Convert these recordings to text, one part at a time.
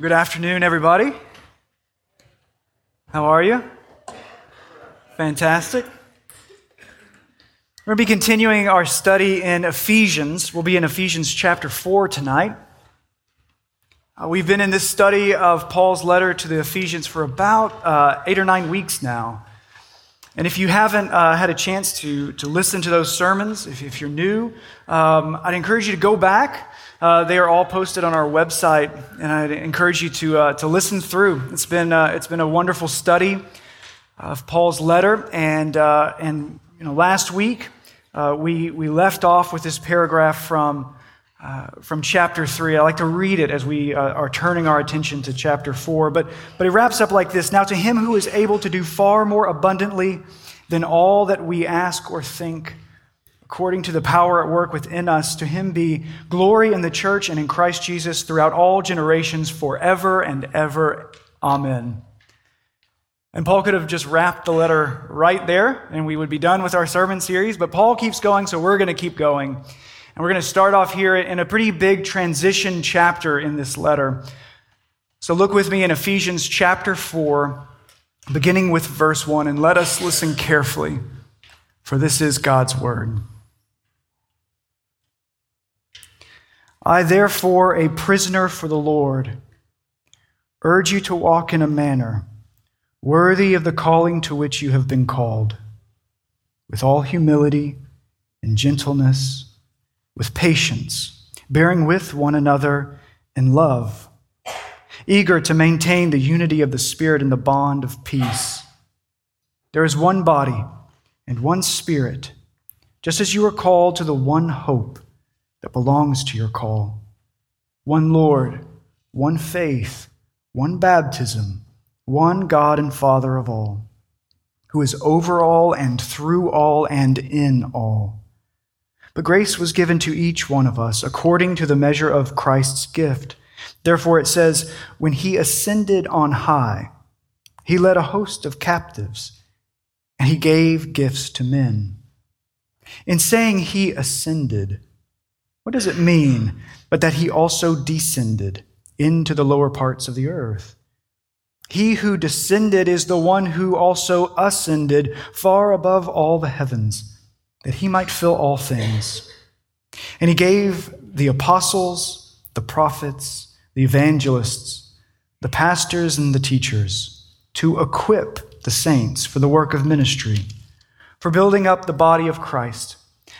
Good afternoon, everybody. How are you? Fantastic. We're going to be continuing our study in Ephesians. We'll be in Ephesians chapter 4 tonight. Uh, we've been in this study of Paul's letter to the Ephesians for about uh, eight or nine weeks now. And if you haven't uh, had a chance to, to listen to those sermons, if, if you're new, um, I'd encourage you to go back. Uh, they are all posted on our website, and I'd encourage you to, uh, to listen through. It's been, uh, it's been a wonderful study of Paul's letter. And, uh, and you know, last week, uh, we, we left off with this paragraph from, from chapter 3. I like to read it as we are turning our attention to chapter 4. But, but it wraps up like this Now, to him who is able to do far more abundantly than all that we ask or think, according to the power at work within us, to him be glory in the church and in Christ Jesus throughout all generations, forever and ever. Amen. And Paul could have just wrapped the letter right there, and we would be done with our sermon series. But Paul keeps going, so we're going to keep going. And we're going to start off here in a pretty big transition chapter in this letter. So look with me in Ephesians chapter 4, beginning with verse 1, and let us listen carefully, for this is God's word. I, therefore, a prisoner for the Lord, urge you to walk in a manner worthy of the calling to which you have been called, with all humility and gentleness, with patience, bearing with one another in love, eager to maintain the unity of the Spirit in the bond of peace. There is one body and one Spirit, just as you are called to the one hope that belongs to your call. One Lord, one faith, one baptism, one God and Father of all, who is over all and through all and in all. But grace was given to each one of us according to the measure of Christ's gift. Therefore, it says, When he ascended on high, he led a host of captives, and he gave gifts to men. In saying he ascended, what does it mean but that he also descended into the lower parts of the earth? He who descended is the one who also ascended far above all the heavens, that he might fill all things. And he gave the apostles, the prophets, the evangelists, the pastors, and the teachers to equip the saints for the work of ministry, for building up the body of Christ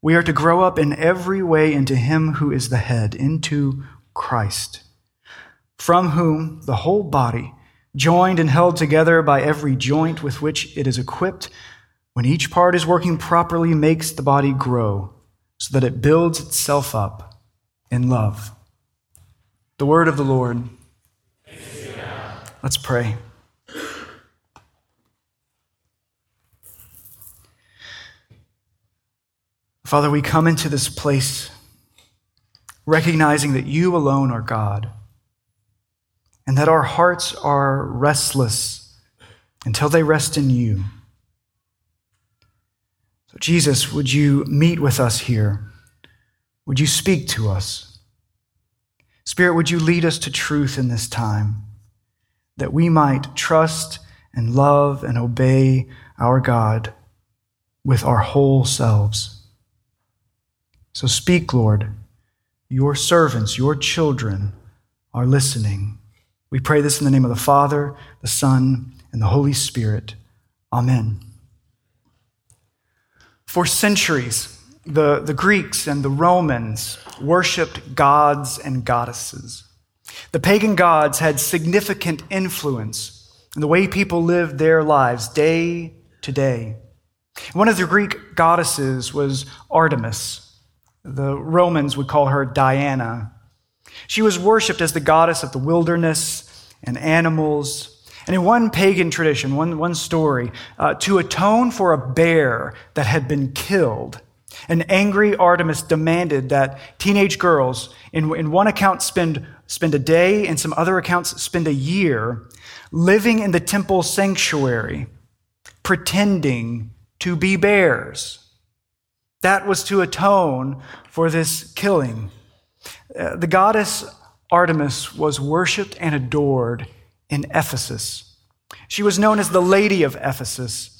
we are to grow up in every way into Him who is the head, into Christ, from whom the whole body, joined and held together by every joint with which it is equipped, when each part is working properly, makes the body grow so that it builds itself up in love. The word of the Lord. Let's pray. Father, we come into this place recognizing that you alone are God and that our hearts are restless until they rest in you. So, Jesus, would you meet with us here? Would you speak to us? Spirit, would you lead us to truth in this time that we might trust and love and obey our God with our whole selves? So speak, Lord. Your servants, your children are listening. We pray this in the name of the Father, the Son, and the Holy Spirit. Amen. For centuries, the, the Greeks and the Romans worshiped gods and goddesses. The pagan gods had significant influence in the way people lived their lives day to day. One of the Greek goddesses was Artemis. The Romans would call her Diana. She was worshiped as the goddess of the wilderness and animals And in one pagan tradition, one, one story, uh, to atone for a bear that had been killed, an angry Artemis demanded that teenage girls, in, in one account, spend, spend a day, and some other accounts, spend a year living in the temple sanctuary, pretending to be bears. That was to atone for this killing. Uh, the goddess Artemis was worshiped and adored in Ephesus. She was known as the Lady of Ephesus.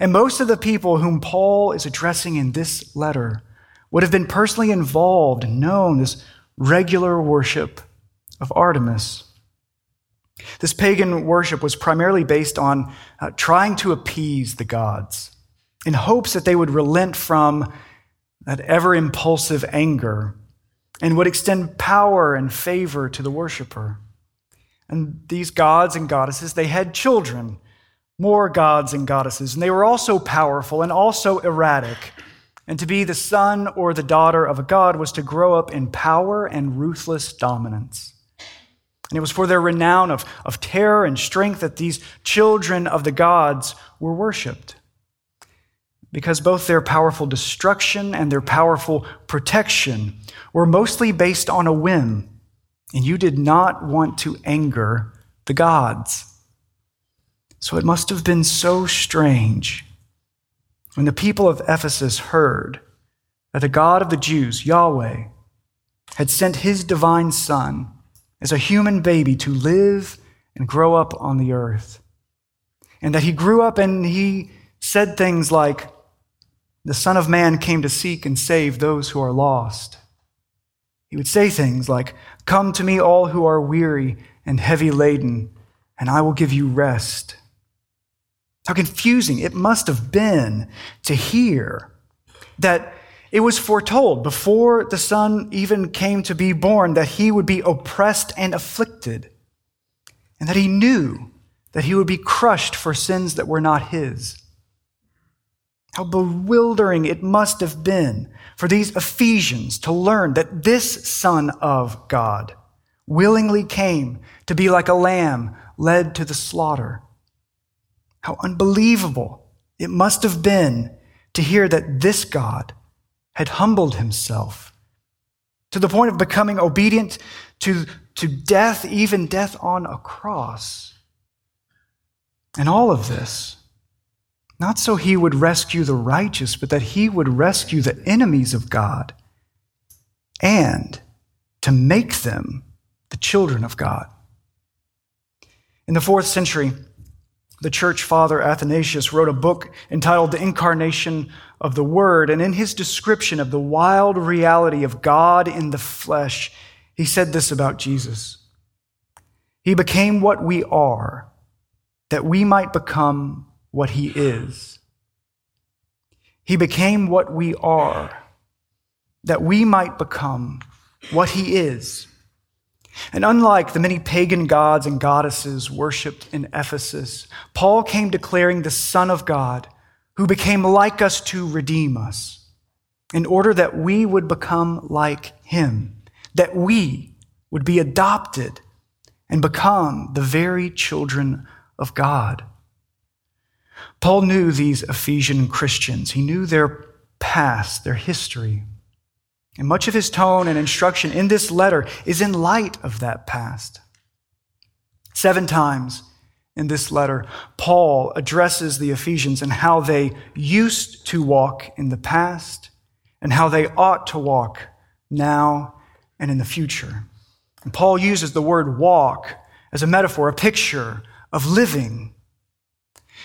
And most of the people whom Paul is addressing in this letter would have been personally involved and known as regular worship of Artemis. This pagan worship was primarily based on uh, trying to appease the gods in hopes that they would relent from that ever impulsive anger and would extend power and favor to the worshiper. And these gods and goddesses, they had children, more gods and goddesses, and they were also powerful and also erratic. And to be the son or the daughter of a god was to grow up in power and ruthless dominance. And it was for their renown of, of terror and strength that these children of the gods were worshiped. Because both their powerful destruction and their powerful protection were mostly based on a whim and you did not want to anger the gods. So it must have been so strange when the people of Ephesus heard that the God of the Jews, Yahweh, had sent his divine Son as a human baby to live and grow up on the earth. And that he grew up and he said things like, The Son of Man came to seek and save those who are lost. He would say things like, Come to me, all who are weary and heavy laden, and I will give you rest. How confusing it must have been to hear that it was foretold before the Son even came to be born that he would be oppressed and afflicted, and that he knew that he would be crushed for sins that were not his. How bewildering it must have been for these Ephesians to learn that this Son of God willingly came to be like a lamb led to the slaughter. How unbelievable it must have been to hear that this God had humbled himself to the point of becoming obedient to, to death, even death on a cross. And all of this not so he would rescue the righteous, but that he would rescue the enemies of God and to make them the children of God. In the fourth century, the church father Athanasius wrote a book entitled The Incarnation of the Word. And in his description of the wild reality of God in the flesh, he said this about Jesus He became what we are, that we might become what he is. He became what we are, that we might become what he is. And unlike the many pagan gods and goddesses worshiped in Ephesus, Paul came declaring the Son of God, who became like us to redeem us, in order that we would become like him, that we would be adopted and become the very children of God. Paul knew these Ephesian Christians. He knew their past, their history. And much of his tone and instruction in this letter is in light of that past. Seven times in this letter, Paul addresses the Ephesians and how they used to walk in the past and how they ought to walk now and in the future. And Paul uses the word walk as a metaphor, a picture of living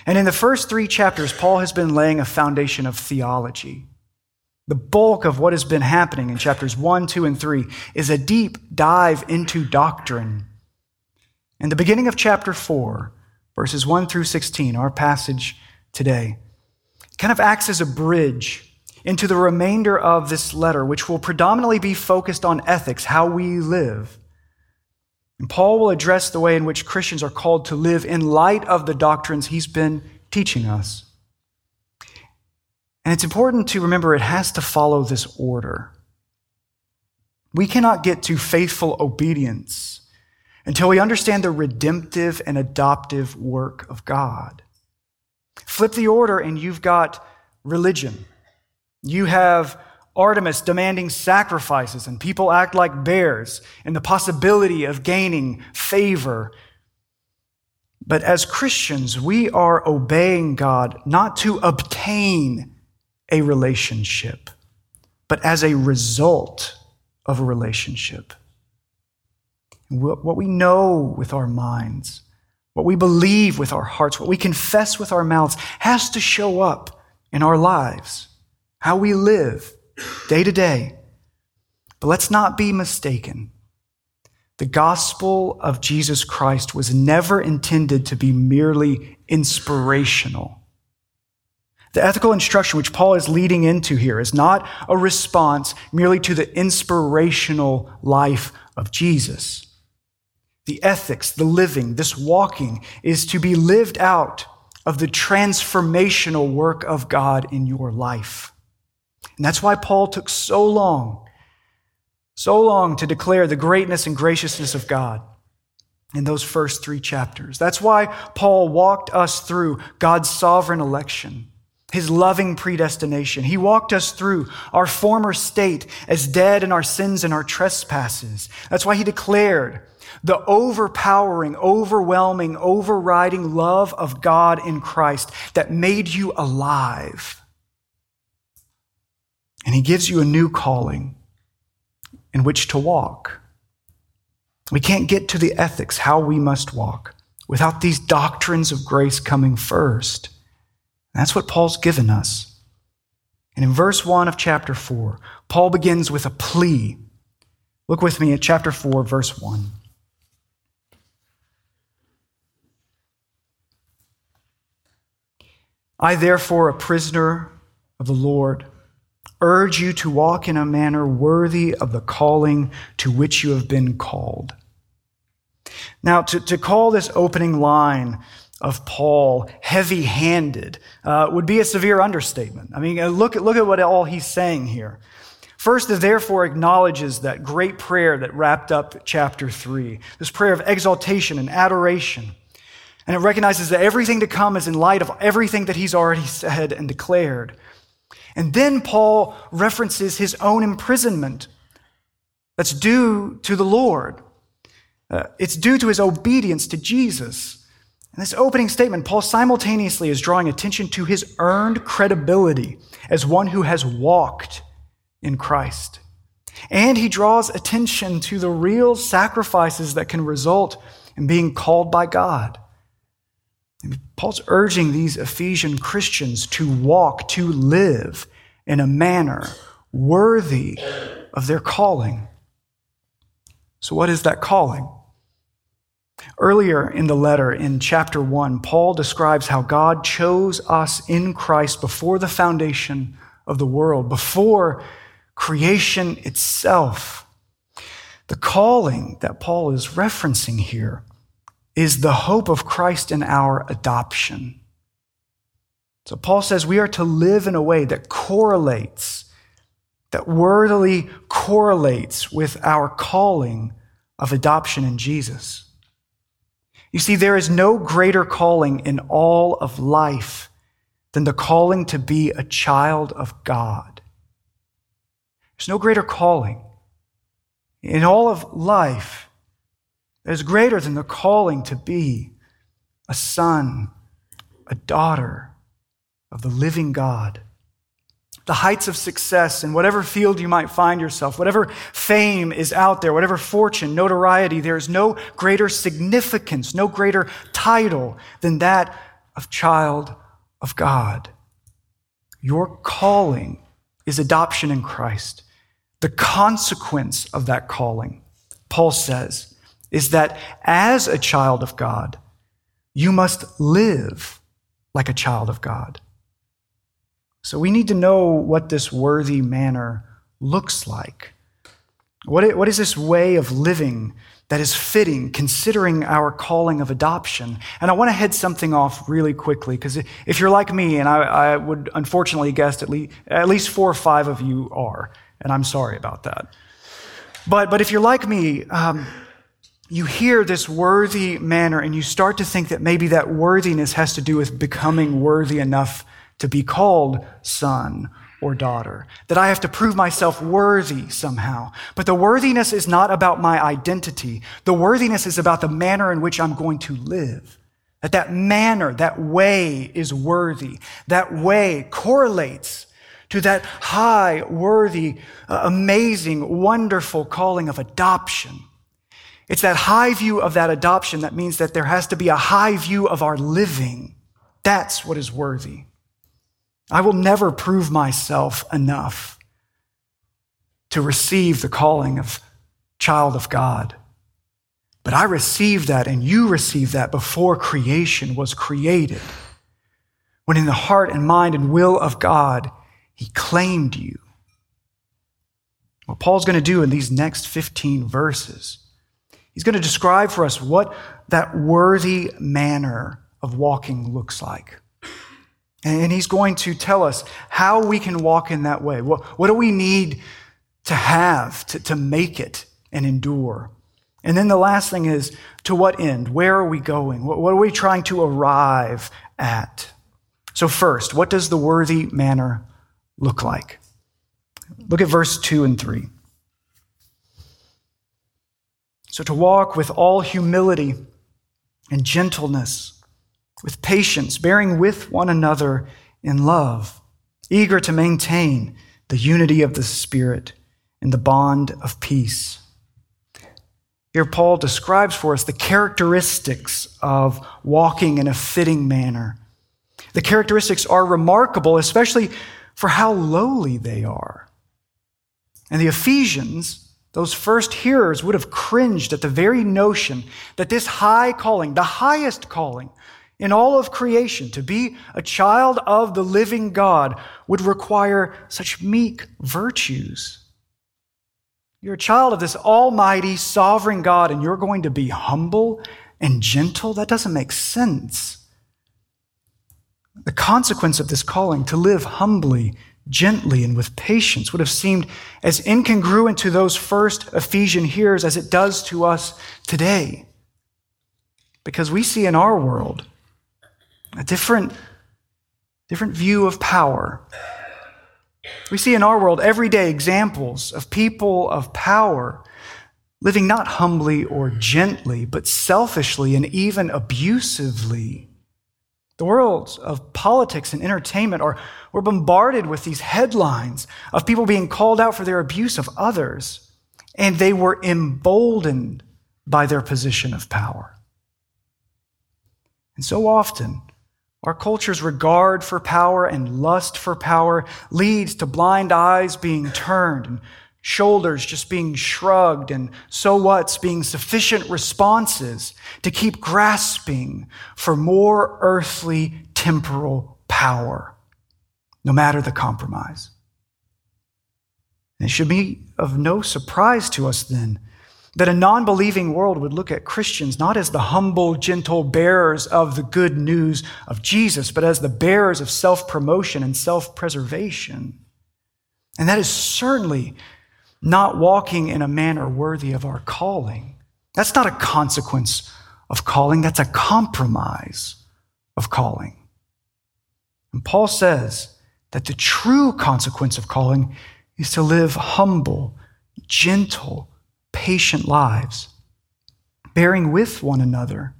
and in the first three chapters, Paul has been laying a foundation of theology. The bulk of what has been happening in chapters 1, 2, and 3 is a deep dive into doctrine. In the beginning of chapter 4, verses 1 through 16, our passage today, kind of acts as a bridge into the remainder of this letter, which will predominantly be focused on ethics, how we live. And Paul will address the way in which Christians are called to live in light of the doctrines he's been teaching us. And it's important to remember it has to follow this order. We cannot get to faithful obedience until we understand the redemptive and adoptive work of God. Flip the order, and you've got religion. You have Artemis demanding sacrifices, and people act like bears, and the possibility of gaining favor. But as Christians, we are obeying God not to obtain a relationship, but as a result of a relationship. What we know with our minds, what we believe with our hearts, what we confess with our mouths has to show up in our lives, how we live day to day. But let's not be mistaken. The gospel of Jesus Christ was never intended to be merely inspirational. The ethical instruction which Paul is leading into here is not a response merely to the inspirational life of Jesus. The ethics, the living, this walking is to be lived out of the transformational work of God in your life. And that's why Paul took so long, so long to declare the greatness and graciousness of God in those first three chapters. That's why Paul walked us through God's sovereign election his loving predestination. He walked us through our former state as dead in our sins and our trespasses. That's why he declared the overpowering, overwhelming, overriding love of God in Christ that made you alive. And he gives you a new calling in which to walk. We can't get to the ethics, how we must walk, without these doctrines of grace coming first. That's what Paul's given us. And in verse 1 of chapter 4, Paul begins with a plea. Look with me at chapter 4, verse 1. I, therefore, a prisoner of the Lord, urge you to walk in a manner worthy of the calling to which you have been called. Now, to, to call this opening line of Paul heavy handed uh, would be a severe understatement. I mean, uh, look look at what all he's saying here. First, the therefore acknowledges that great prayer that wrapped up chapter 3, this prayer of exaltation and adoration. And it recognizes that everything to come is in light of everything that he's already said and declared. And then Paul references his own imprisonment that's due to the Lord. Uh, it's due to his obedience to Jesus. In this opening statement, Paul simultaneously is drawing attention to his earned credibility as one who has walked in Christ. And he draws attention to the real sacrifices that can result in being called by God. Paul's urging these Ephesian Christians to walk, to live in a manner worthy of their calling. So, what is that calling? Earlier in the letter, in chapter 1, Paul describes how God chose us in Christ before the foundation of the world, before creation itself. The calling that Paul is referencing here is the hope of Christ in our adoption. So Paul says we are to live in a way that correlates, that worthily correlates with our calling of adoption in Jesus. You see, there is no greater calling in all of life than the calling to be a child of God. There's no greater calling in all of life that is greater than the calling to be a son, a daughter of the living God the heights of success in whatever field you might find yourself, whatever fame is out there, whatever fortune, notoriety, there is no greater significance, no greater title than that of child of God. Your calling is adoption in Christ. The consequence of that calling, Paul says, is that as a child of God, you must live like a child of God. So we need to know what this worthy manner looks like. What, what is this way of living that is fitting considering our calling of adoption? And I want to head something off really quickly because if you're like me, and I, I would unfortunately guess at least, at least four or five of you are, and I'm sorry about that. But, but if you're like me, um, you hear this worthy manner and you start to think that maybe that worthiness has to do with becoming worthy enough to be called son or daughter, that I have to prove myself worthy somehow. But the worthiness is not about my identity. The worthiness is about the manner in which I'm going to live. That that manner, that way is worthy. That way correlates to that high, worthy, uh, amazing, wonderful calling of adoption. It's that high view of that adoption that means that there has to be a high view of our living. That's what is worthy. I will never prove myself enough to receive the calling of child of God. But I received that and you received that before creation was created. When in the heart and mind and will of God, He claimed you. What Paul's going to do in these next 15 verses, he's going to describe for us what that worthy manner of walking looks like. And he's going to tell us how we can walk in that way. What, do we need to have to, to make it and endure? And then the last thing is to what end? Where are we going? What, what are we trying to arrive at? So, first, what does the worthy manner look like? Look at verse 2 and 3. So, to walk with all humility and gentleness with patience, bearing with one another in love, eager to maintain the unity of the Spirit in the bond of peace. Here, Paul describes for us the characteristics of walking in a fitting manner. The characteristics are remarkable, especially for how lowly they are. And the Ephesians, those first hearers, would have cringed at the very notion that this high calling, the highest calling, in all of creation, to be a child of the living God would require such meek virtues. You're a child of this almighty, sovereign God, and you're going to be humble and gentle? That doesn't make sense. The consequence of this calling, to live humbly, gently, and with patience, would have seemed as incongruent to those first Ephesian hearers as it does to us today. Because we see in our world a different, different view of power. We see in our world everyday examples of people of power living not humbly or gently, but selfishly and even abusively. The worlds of politics and entertainment are we're bombarded with these headlines of people being called out for their abuse of others, and they were emboldened by their position of power. And so often, our culture's regard for power and lust for power leads to blind eyes being turned and shoulders just being shrugged and so what's being sufficient responses to keep grasping for more earthly temporal power, no matter the compromise. And it should be of no surprise to us then that a non believing world would look at Christians not as the humble, gentle bearers of the good news of Jesus, but as the bearers of self promotion and self preservation. And that is certainly not walking in a manner worthy of our calling. That's not a consequence of calling, that's a compromise of calling. And Paul says that the true consequence of calling is to live humble, gentle, patient lives, bearing with one another.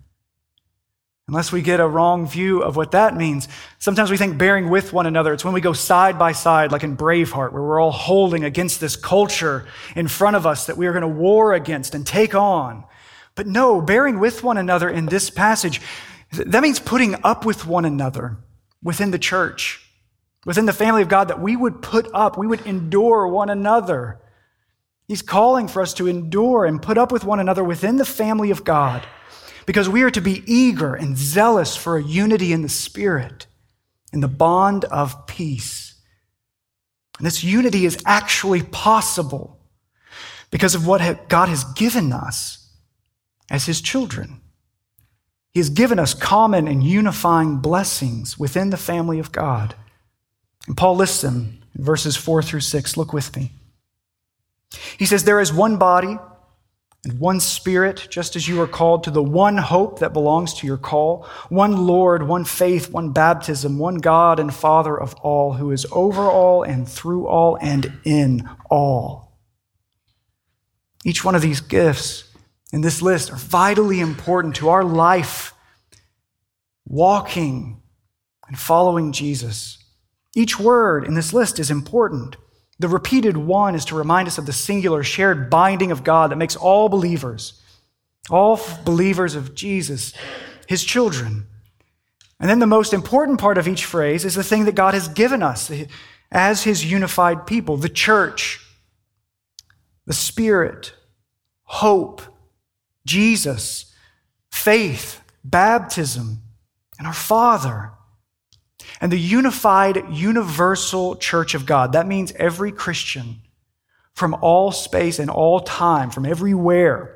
Unless we get a wrong view of what that means, sometimes we think bearing with one another, it's when we go side by side, like in Braveheart, where we're all holding against this culture in front of us that we are going to war against and take on. But no, bearing with one another in this passage, that means putting up with one another within the church, within the family of God, that we would put up, we would endure one another. He's calling for us to endure and put up with one another within the family of God because we are to be eager and zealous for a unity in the Spirit, in the bond of peace. And this unity is actually possible because of what God has given us as His children. He has given us common and unifying blessings within the family of God. And Paul lists them in verses 4 through 6. Look with me. He says, There is one body and one Spirit, just as you are called to the one hope that belongs to your call, one Lord, one faith, one baptism, one God and Father of all, who is over all and through all and in all. Each one of these gifts in this list are vitally important to our life, walking and following Jesus. Each word in this list is important. The repeated one is to remind us of the singular shared binding of God that makes all believers, all believers of Jesus, his children. And then the most important part of each phrase is the thing that God has given us as his unified people the church, the Spirit, hope, Jesus, faith, baptism, and our Father. And the unified, universal church of God. That means every Christian from all space and all time, from everywhere.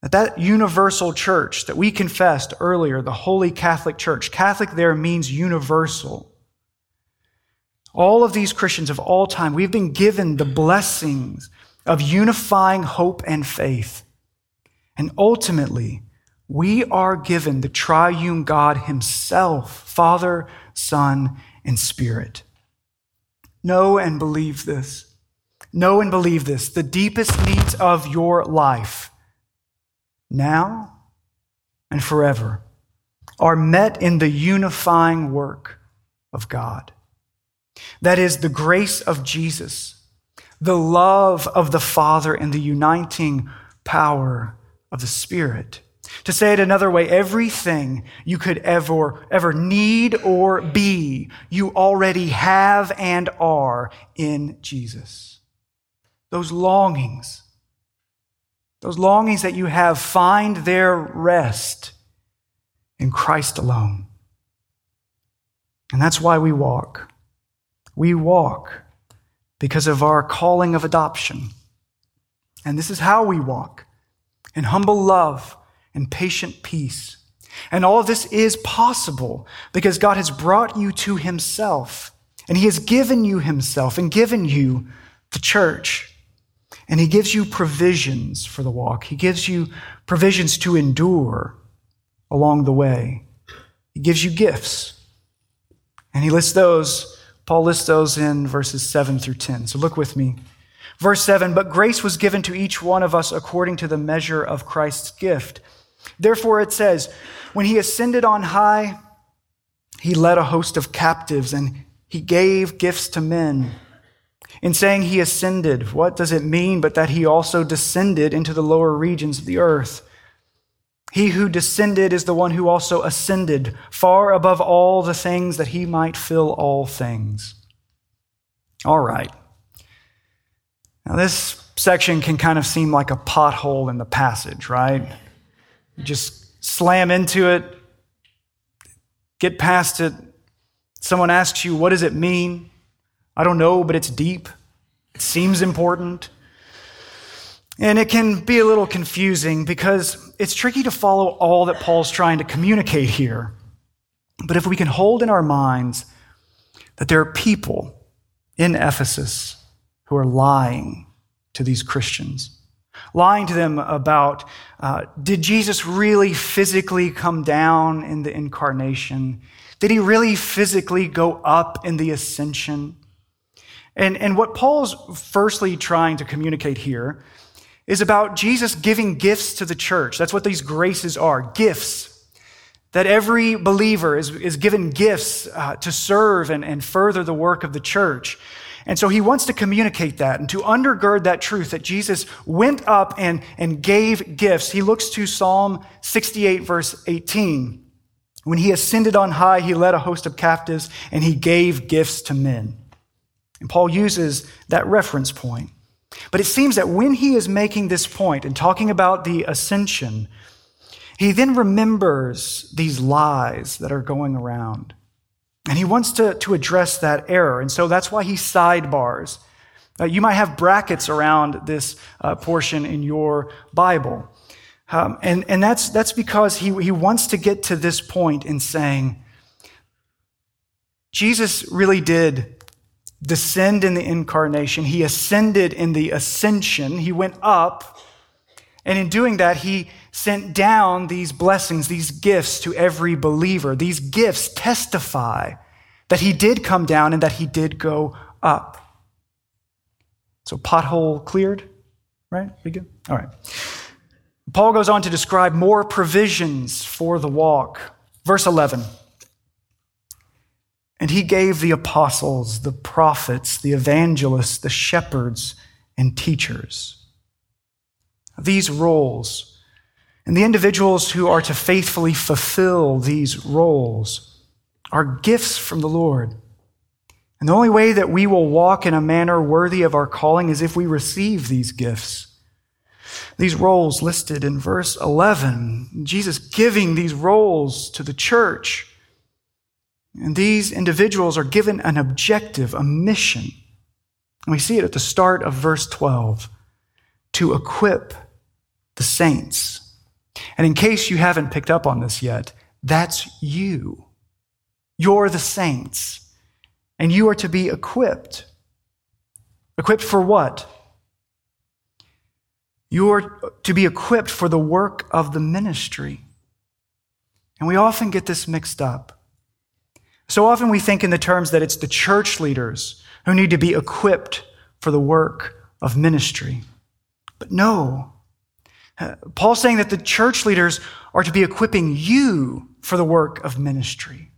That that universal church that we confessed earlier, the Holy Catholic Church, Catholic there means universal. All of these Christians of all time, we've been given the blessings of unifying hope and faith. And ultimately, we are given the triune God Himself, Father, Son, and Spirit. Know and believe this. Know and believe this. The deepest needs of your life, now and forever, are met in the unifying work of God. That is the grace of Jesus, the love of the Father, and the uniting power of the Spirit. To say it another way, everything you could ever, ever need or be, you already have and are in Jesus. Those longings, those longings that you have find their rest in Christ alone. And that's why we walk. We walk because of our calling of adoption. And this is how we walk in humble love and patient peace. And all of this is possible because God has brought you to Himself, and He has given you Himself and given you the church. And He gives you provisions for the walk, He gives you provisions to endure along the way. He gives you gifts. And He lists those, Paul lists those in verses 7 through 10. So look with me. Verse 7 But grace was given to each one of us according to the measure of Christ's gift. Therefore, it says, when he ascended on high, he led a host of captives and he gave gifts to men. In saying he ascended, what does it mean but that he also descended into the lower regions of the earth? He who descended is the one who also ascended far above all the things that he might fill all things. All right. Now, this section can kind of seem like a pothole in the passage, right? Just slam into it, get past it. Someone asks you, What does it mean? I don't know, but it's deep. It seems important. And it can be a little confusing because it's tricky to follow all that Paul's trying to communicate here. But if we can hold in our minds that there are people in Ephesus who are lying to these Christians, lying to them about uh, did Jesus really physically come down in the incarnation? Did he really physically go up in the ascension? And, and what Paul's firstly trying to communicate here is about Jesus giving gifts to the church. That's what these graces are gifts. That every believer is, is given gifts uh, to serve and, and further the work of the church. And so he wants to communicate that and to undergird that truth that Jesus went up and, and gave gifts. He looks to Psalm 68, verse 18. When he ascended on high, he led a host of captives and he gave gifts to men. And Paul uses that reference point. But it seems that when he is making this point and talking about the ascension, he then remembers these lies that are going around. And he wants to, to address that error. And so that's why he sidebars. Uh, you might have brackets around this uh, portion in your Bible. Um, and and that's, that's because he, he wants to get to this point in saying, Jesus really did descend in the incarnation. He ascended in the ascension. He went up And in doing that, he sent down these blessings, these gifts to every believer. These gifts testify that he did come down and that he did go up. So, pothole cleared, right? We good? All right. Paul goes on to describe more provisions for the walk. Verse 11. And he gave the apostles, the prophets, the evangelists, the shepherds, and teachers. These roles, and the individuals who are to faithfully fulfill these roles, are gifts from the Lord. And the only way that we will walk in a manner worthy of our calling is if we receive these gifts. These roles listed in verse 11, Jesus giving these roles to the church and these individuals are given an objective, a mission. And we see it at the start of verse 12 to equip the saints. And in case you haven't picked up on this yet, that's you. You're the saints. And you are to be equipped. Equipped for what? You are to be equipped for the work of the ministry. And we often get this mixed up. So often we think in the terms that it's the church leaders who need to be equipped for the work of ministry. But no. Paul's saying that the church leaders are to be equipping you for the work of ministry.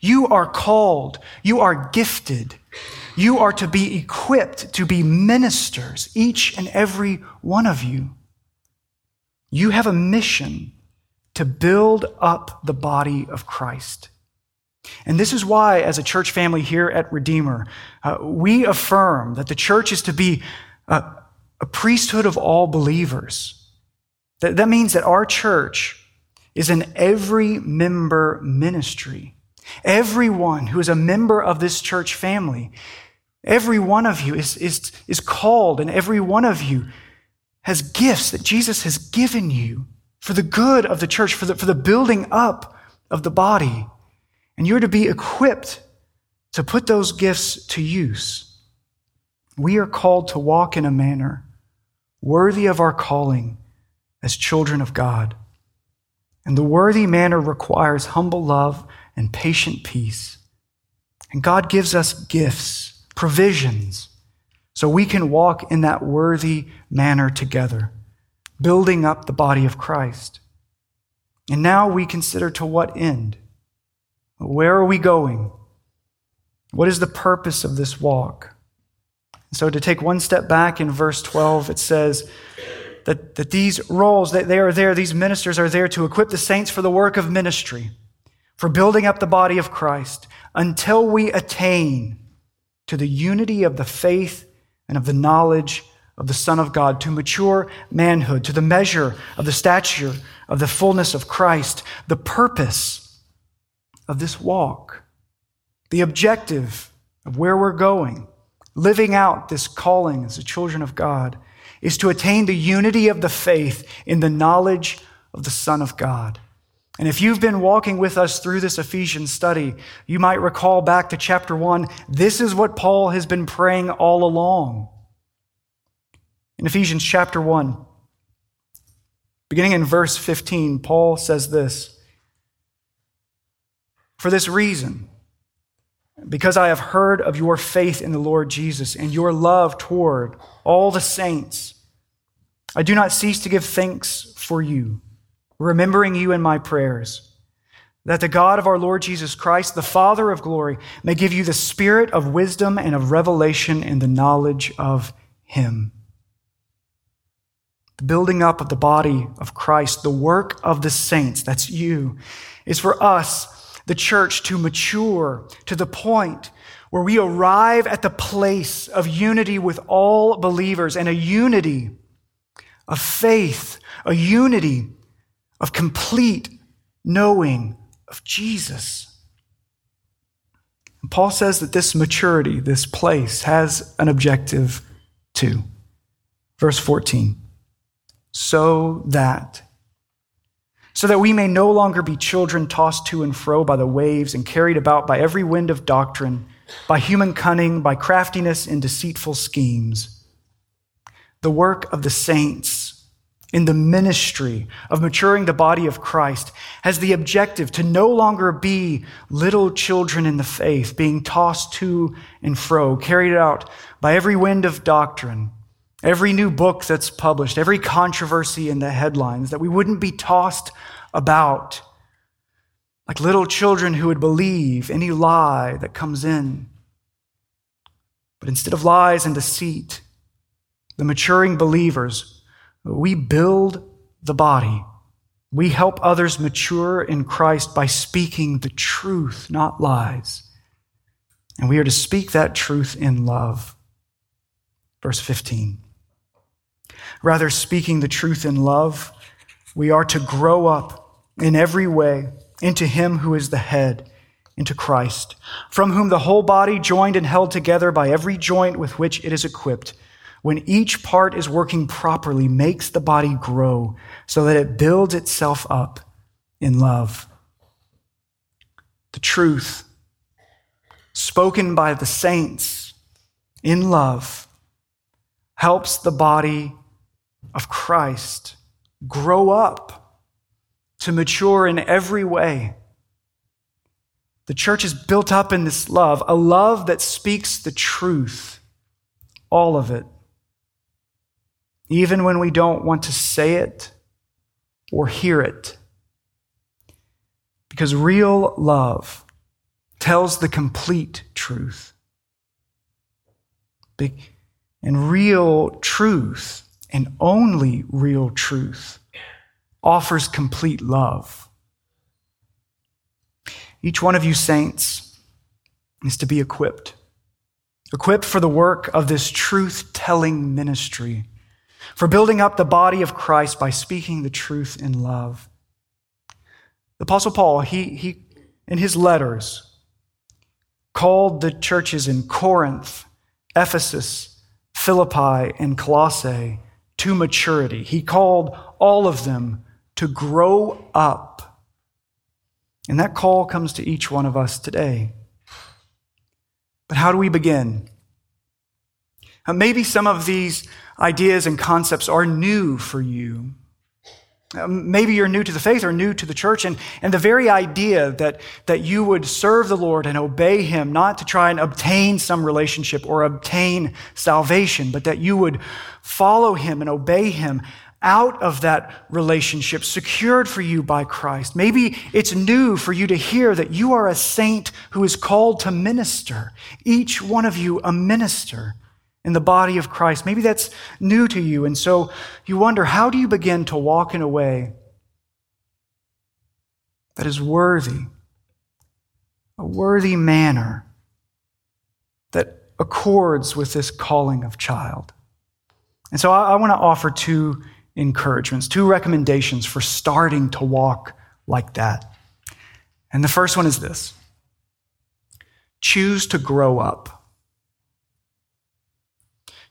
You are called, you are gifted, you are to be equipped to be ministers, each and every one of you. You have a mission to build up the body of Christ. And this is why, as a church family here at Redeemer, uh, we affirm that the church is to be a, a priesthood of all believers. That, that means that our church is an every member ministry. Everyone who is a member of this church family, every one of you is, is, is called, and every one of you has gifts that Jesus has given you for the good of the church, for the, for the building up of the body. And you're to be equipped to put those gifts to use. We are called to walk in a manner worthy of our calling as children of God. And the worthy manner requires humble love and patient peace. And God gives us gifts, provisions, so we can walk in that worthy manner together, building up the body of Christ. And now we consider to what end? Where are we going? What is the purpose of this walk? So, to take one step back in verse 12, it says that, that these roles, that they are there, these ministers are there to equip the saints for the work of ministry, for building up the body of Christ, until we attain to the unity of the faith and of the knowledge of the Son of God, to mature manhood, to the measure of the stature of the fullness of Christ, the purpose of this walk, the objective of where we're going, living out this calling as the children of God, is to attain the unity of the faith in the knowledge of the Son of God. And if you've been walking with us through this Ephesians study, you might recall back to chapter one. This is what Paul has been praying all along. In Ephesians chapter one, beginning in verse 15, Paul says this for this reason, because I have heard of your faith in the Lord Jesus and your love toward all the saints, I do not cease to give thanks for you, remembering you in my prayers, that the God of our Lord Jesus Christ, the Father of glory, may give you the spirit of wisdom and of revelation in the knowledge of him. The building up of the body of Christ, the work of the saints, that's you, is for us the church to mature to the point where we arrive at the place of unity with all believers and a unity of faith, a unity of complete knowing of Jesus. And Paul says that this maturity, this place, has an objective too. Verse 14 so that so that we may no longer be children tossed to and fro by the waves and carried about by every wind of doctrine, by human cunning, by craftiness and deceitful schemes. The work of the saints in the ministry of maturing the body of Christ has the objective to no longer be little children in the faith, being tossed to and fro, carried out by every wind of doctrine, every new book that's published, every controversy in the headlines, that we wouldn't be tossed about like little children who would believe any lie that comes in. But instead of lies and deceit, the maturing believers, we build the body. We help others mature in Christ by speaking the truth, not lies. And we are to speak that truth in love. Verse 15. Rather, speaking the truth in love, we are to grow up in every way into Him who is the head, into Christ, from whom the whole body, joined and held together by every joint with which it is equipped, when each part is working properly, makes the body grow so that it builds itself up in love. The truth, spoken by the saints in love, helps the body of Christ grow up to mature in every way. The church is built up in this love, a love that speaks the truth, all of it even when we don't want to say it or hear it. Because real love tells the complete truth. And real truth, and only real truth, offers complete love. Each one of you saints is to be equipped, equipped for the work of this truth telling ministry for building up the body of Christ by speaking the truth in love. The Apostle Paul, he, he in his letters, called the churches in Corinth, Ephesus, Philippi, and Colossae to maturity. He called all of them to grow up. And that call comes to each one of us today. But how do we begin? Maybe some of these ideas and concepts are new for you. Um, maybe you're new to the faith or new to the church, and, and the very idea that, that you would serve the Lord and obey Him, not to try and obtain some relationship or obtain salvation, but that you would follow Him and obey Him out of that relationship secured for you by Christ. Maybe it's new for you to hear that you are a saint who is called to minister, each one of you a minister in the body of Christ. Maybe that's new to you. And so you wonder how do you begin to walk in a way that is worthy, a worthy manner that accords with this calling of child? And so I, I want to offer two encouragements, two recommendations for starting to walk like that. And the first one is this choose to grow up.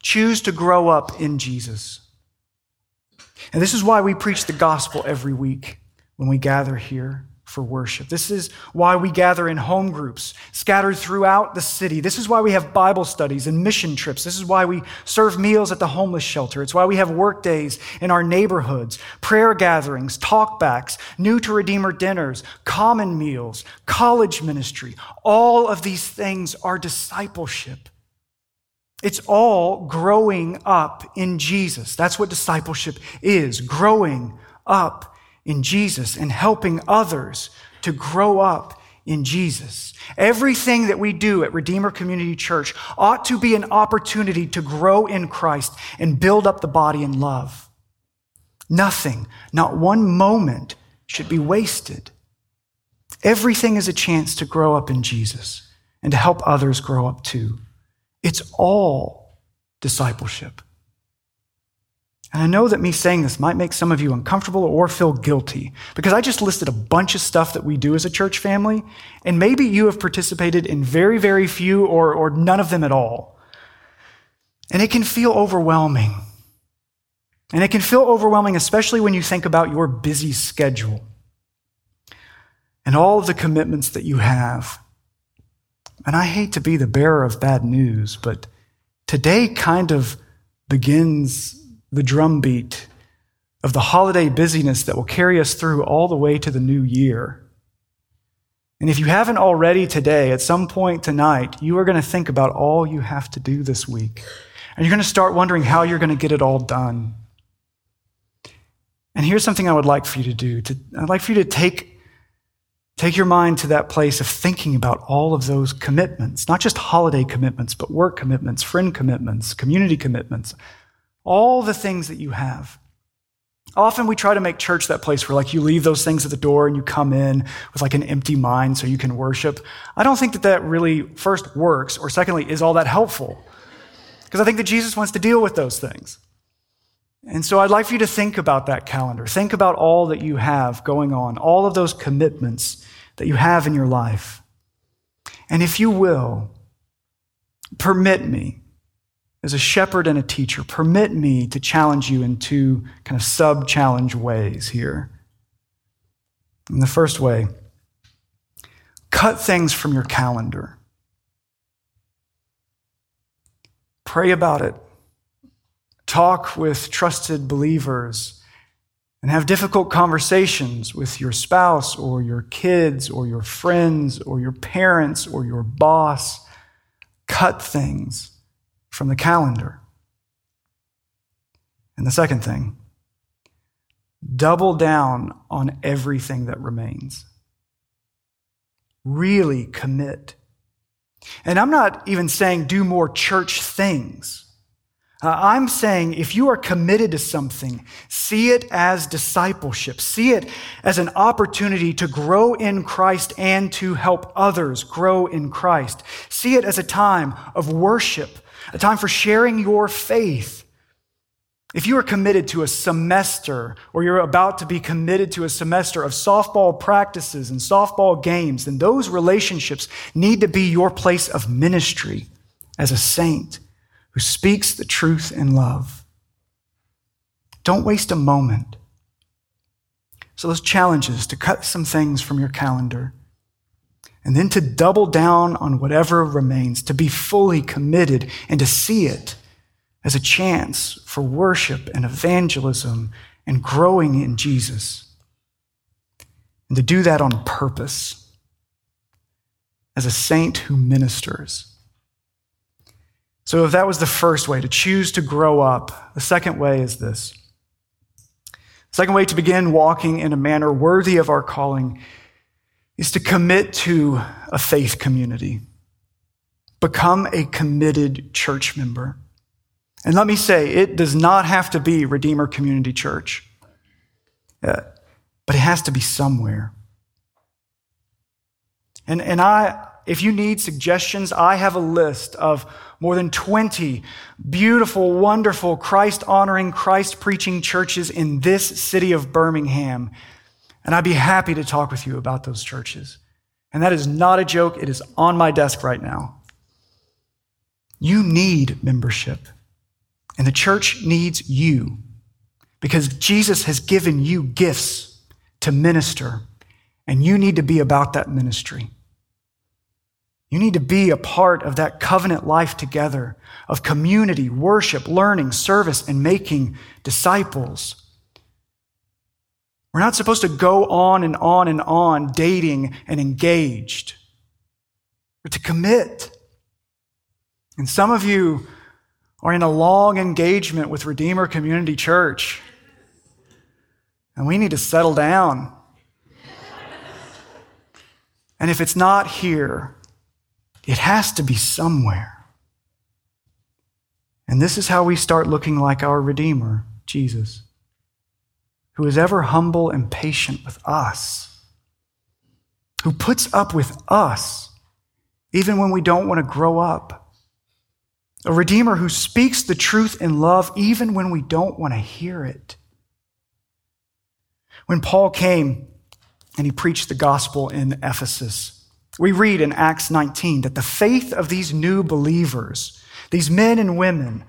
Choose to grow up in Jesus. And this is why we preach the gospel every week when we gather here for worship. This is why we gather in home groups scattered throughout the city. This is why we have Bible studies and mission trips. This is why we serve meals at the homeless shelter. It's why we have work days in our neighborhoods, prayer gatherings, talkbacks, new to Redeemer dinners, common meals, college ministry. All of these things are discipleship. It's all growing up in Jesus. That's what discipleship is growing up in Jesus and helping others to grow up in Jesus. Everything that we do at Redeemer Community Church ought to be an opportunity to grow in Christ and build up the body in love. Nothing, not one moment, should be wasted. Everything is a chance to grow up in Jesus and to help others grow up too. It's all discipleship. And I know that me saying this might make some of you uncomfortable or feel guilty because I just listed a bunch of stuff that we do as a church family, and maybe you have participated in very, very few or, or none of them at all. And it can feel overwhelming. And it can feel overwhelming, especially when you think about your busy schedule and all of the commitments that you have. And I hate to be the bearer of bad news, but today kind of begins the drumbeat of the holiday busyness that will carry us through all the way to the new year. And if you haven't already today, at some point tonight, you are going to think about all you have to do this week. And you're going to start wondering how you're going to get it all done. And here's something I would like for you to do. I'd like for you to take, take your mind to that place of thinking about all of those commitments, not just holiday commitments, but work commitments, friend commitments, community commitments, all the things that you have. Often we try to make church that place where like you leave those things at the door and you come in with like an empty mind so you can worship. I don't think that that really first works or secondly is all that helpful. Because I think that Jesus wants to deal with those things. And so I'd like for you to think about that calendar. Think about all that you have going on, all of those commitments that you have in your life. And if you will, permit me as a shepherd and a teacher, permit me to challenge you in two kind of sub challenge ways here. In the first way, cut things from your calendar. Pray about it. Talk with trusted believers and have difficult conversations with your spouse or your kids or your friends or your parents or your boss. Cut things from the calendar. And the second thing, double down on everything that remains. Really commit. And I'm not even saying do more church things. Uh, I'm saying if you are committed to something, see it as discipleship. See it as an opportunity to grow in Christ and to help others grow in Christ. See it as a time of worship a time for sharing your faith. If you are committed to a semester or you're about to be committed to a semester of softball practices and softball games, then those relationships need to be your place of ministry as a saint who speaks the truth in love. Don't waste a moment. So, those challenges to cut some things from your calendar and then to double down on whatever remains, to be fully committed and to see it as a chance for worship and evangelism and growing in Jesus. And to do that on purpose as a saint who ministers. So, if that was the first way, to choose to grow up, the second way is this. Second way to begin walking in a manner worthy of our calling is to commit to a faith community. Become a committed church member. And let me say, it does not have to be Redeemer Community Church, uh, but it has to be somewhere. And, and I, if you need suggestions, I have a list of more than 20 beautiful, wonderful, Christ honoring, Christ preaching churches in this city of Birmingham and I'd be happy to talk with you about those churches. And that is not a joke, it is on my desk right now. You need membership, and the church needs you because Jesus has given you gifts to minister, and you need to be about that ministry. You need to be a part of that covenant life together of community, worship, learning, service, and making disciples. We're not supposed to go on and on and on dating and engaged. We're to commit. And some of you are in a long engagement with Redeemer Community Church. And we need to settle down. and if it's not here, it has to be somewhere. And this is how we start looking like our Redeemer, Jesus who is ever humble and patient with us, who puts up with us even when we don't want to grow up, a Redeemer who speaks the truth in love even when we don't want to hear it. When Paul came and he preached the gospel in Ephesus, we read in Acts 19 that the faith of these new believers, these men and women,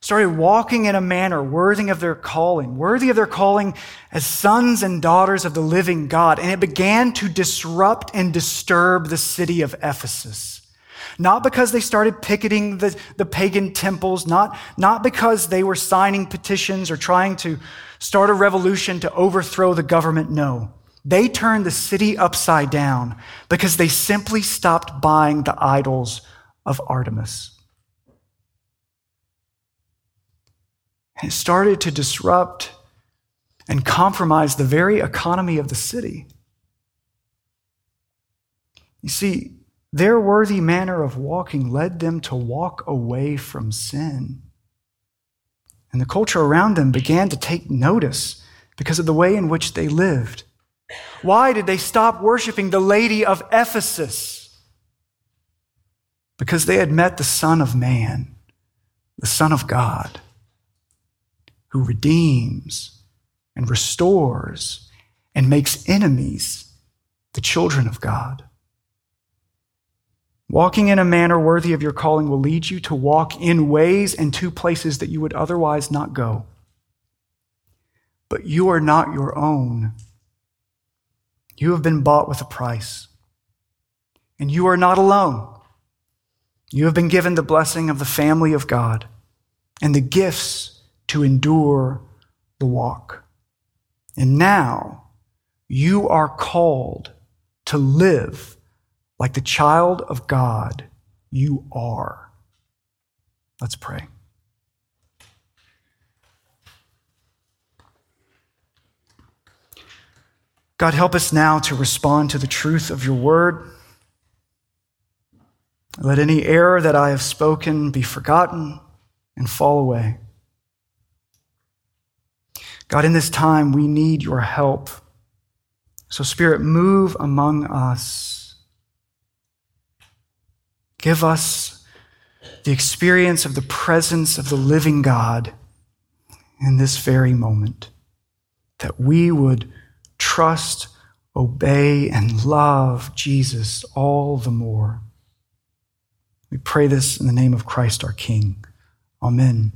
started walking in a manner worthy of their calling, worthy of their calling as sons and daughters of the living God. And it began to disrupt and disturb the city of Ephesus. Not because they started picketing the, the pagan temples, not, not because they were signing petitions or trying to start a revolution to overthrow the government. No. They turned the city upside down because they simply stopped buying the idols of Artemis. And it started to disrupt and compromise the very economy of the city. You see, their worthy manner of walking led them to walk away from sin. And the culture around them began to take notice because of the way in which they lived. Why did they stop worshiping the lady of Ephesus? Because they had met the Son of Man, the Son of God, who redeems and restores and makes enemies the children of God. Walking in a manner worthy of your calling will lead you to walk in ways and to places that you would otherwise not go. But you are not your own. You have been bought with a price. And you are not alone. You have been given the blessing of the family of God and the gifts to endure the walk. And now you are called to live like the child of God you are. Let's pray. God, help us now to respond to the truth of your word. Let any error that I have spoken be forgotten and fall away. God, in this time, we need your help. So, Spirit, move among us. Give us the experience of the presence of the living God in this very moment, that we would trust, obey, and love Jesus all the more. We pray this in the name of Christ our King. Amen.